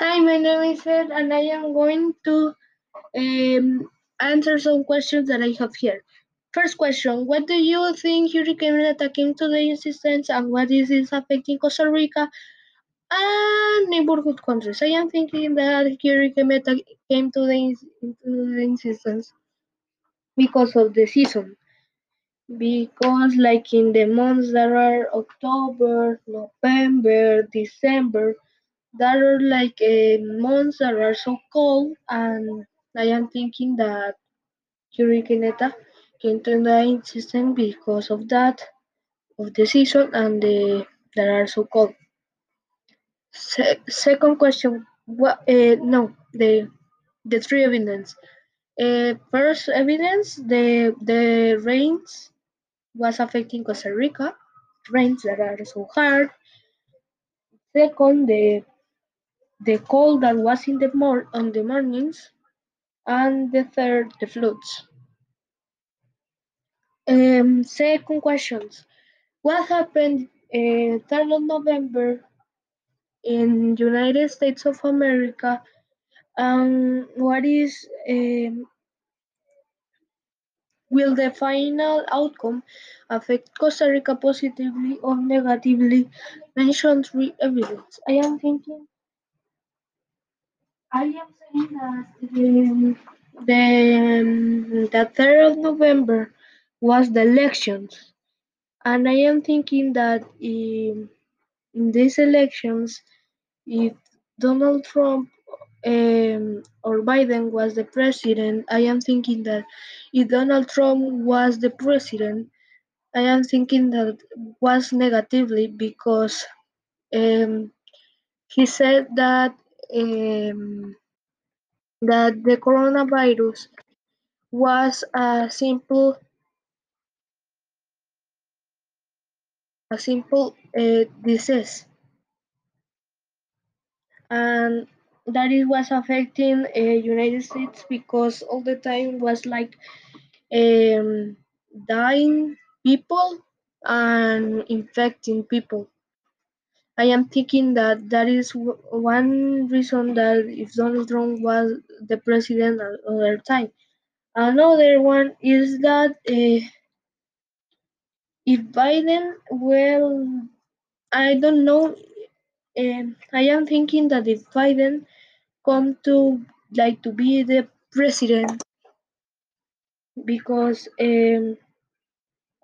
Hi, my name is Ed, and I am going to um, answer some questions that I have here. First question, what do you think Hurricane Eta came to the existence and what is this affecting Costa Rica and neighborhood countries? I am thinking that Hurricane Eta came to the, the because of the season. Because like in the months that are October, November, December, there are like uh, months that are so cold and I am thinking that Hurricane Eta came to the existence because of that, of the season and the that are so cold. Se- second question, what? Uh, no, the the three evidence. Uh, first evidence, the the rains was affecting Costa Rica, rains that are so hard. Second, the the cold that was in the mor- on the mornings, and the third, the floods. Um, second questions. What happened uh, 3rd of November in United States of America? Um, what is um, will the final outcome affect Costa Rica positively or negatively? Mention three evidence. I am thinking. I am saying that the um, the third of November was the elections, and I am thinking that in, in these elections, if Donald Trump um, or Biden was the president, I am thinking that if Donald Trump was the president, I am thinking that was negatively because um, he said that um, that the coronavirus was a simple a simple uh, disease and that it was affecting uh, United States because all the time was like um, dying people and infecting people. I am thinking that that is one reason that if Donald Trump was the president at other time. Another one is that uh, if Biden, well, I don't know. Um, I am thinking that if Biden come to like to be the president because um,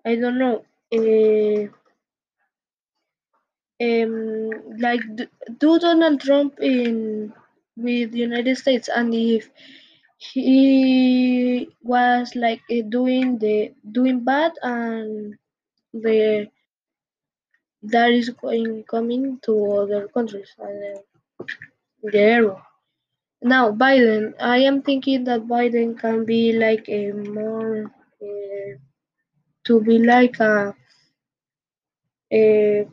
I don't know. Uh, um, like do Donald Trump in with the United States, and if he was like uh, doing the doing bad, and the that is going coming to other countries, and uh, the error. Now Biden, I am thinking that Biden can be like a more uh, to be like a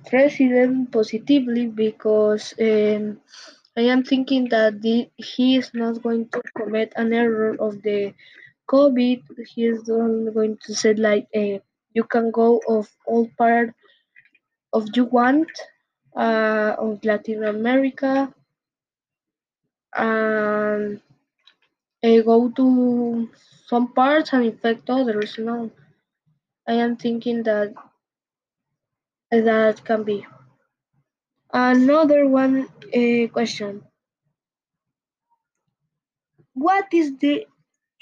president positively because um, I am thinking that the, he is not going to commit an error of the COVID. He is not going to say like uh, you can go of all part of you want uh, of Latin America and uh, go to some parts and infect others. No, I am thinking that that can be. Another one uh, question. What is the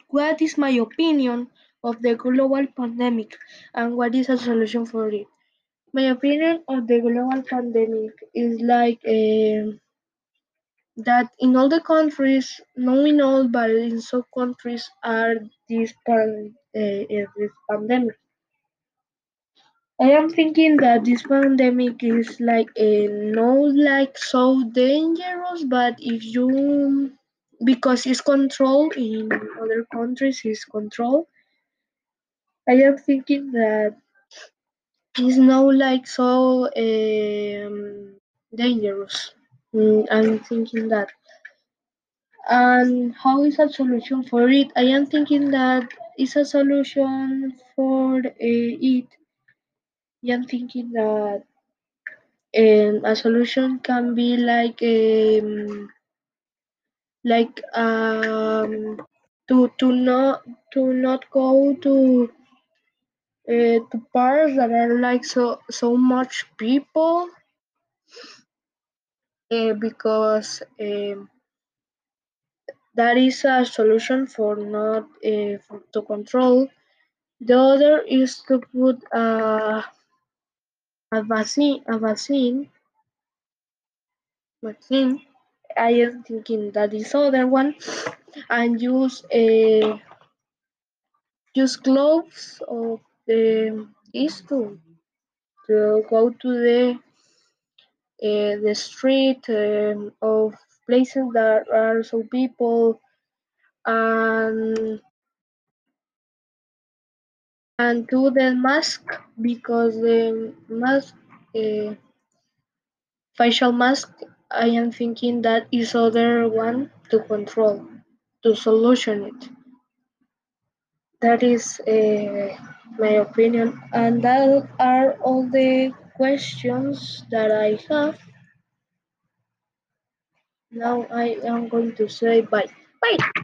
what is my opinion of the global pandemic and what is a solution for it? My opinion of the global pandemic is like uh, that in all the countries, not in all, but in some countries are this pan, uh, this pandemic. I am thinking that this pandemic is like a not like so dangerous, but if you because it's controlled in other countries, it's controlled. I am thinking that it's not like so um, dangerous. Mm, I'm thinking that. And how is a solution for it? I am thinking that it's a solution for uh, it. I am thinking that um, a solution can be like um, like um to to not to not go to uh, to parks that are like so so much people uh, because um, that is a solution for not uh, for, to control. The other is to put a a vaccine a vaccine vaccine. I am thinking that is other one. And use a use gloves of the is to to go to the uh, the street um, of places that are so people. And and do the mask because the mask uh, facial mask I am thinking that is other one to control to solution it. That is uh, my opinion and that are all the questions that I have. Now I am going to say bye. Bye.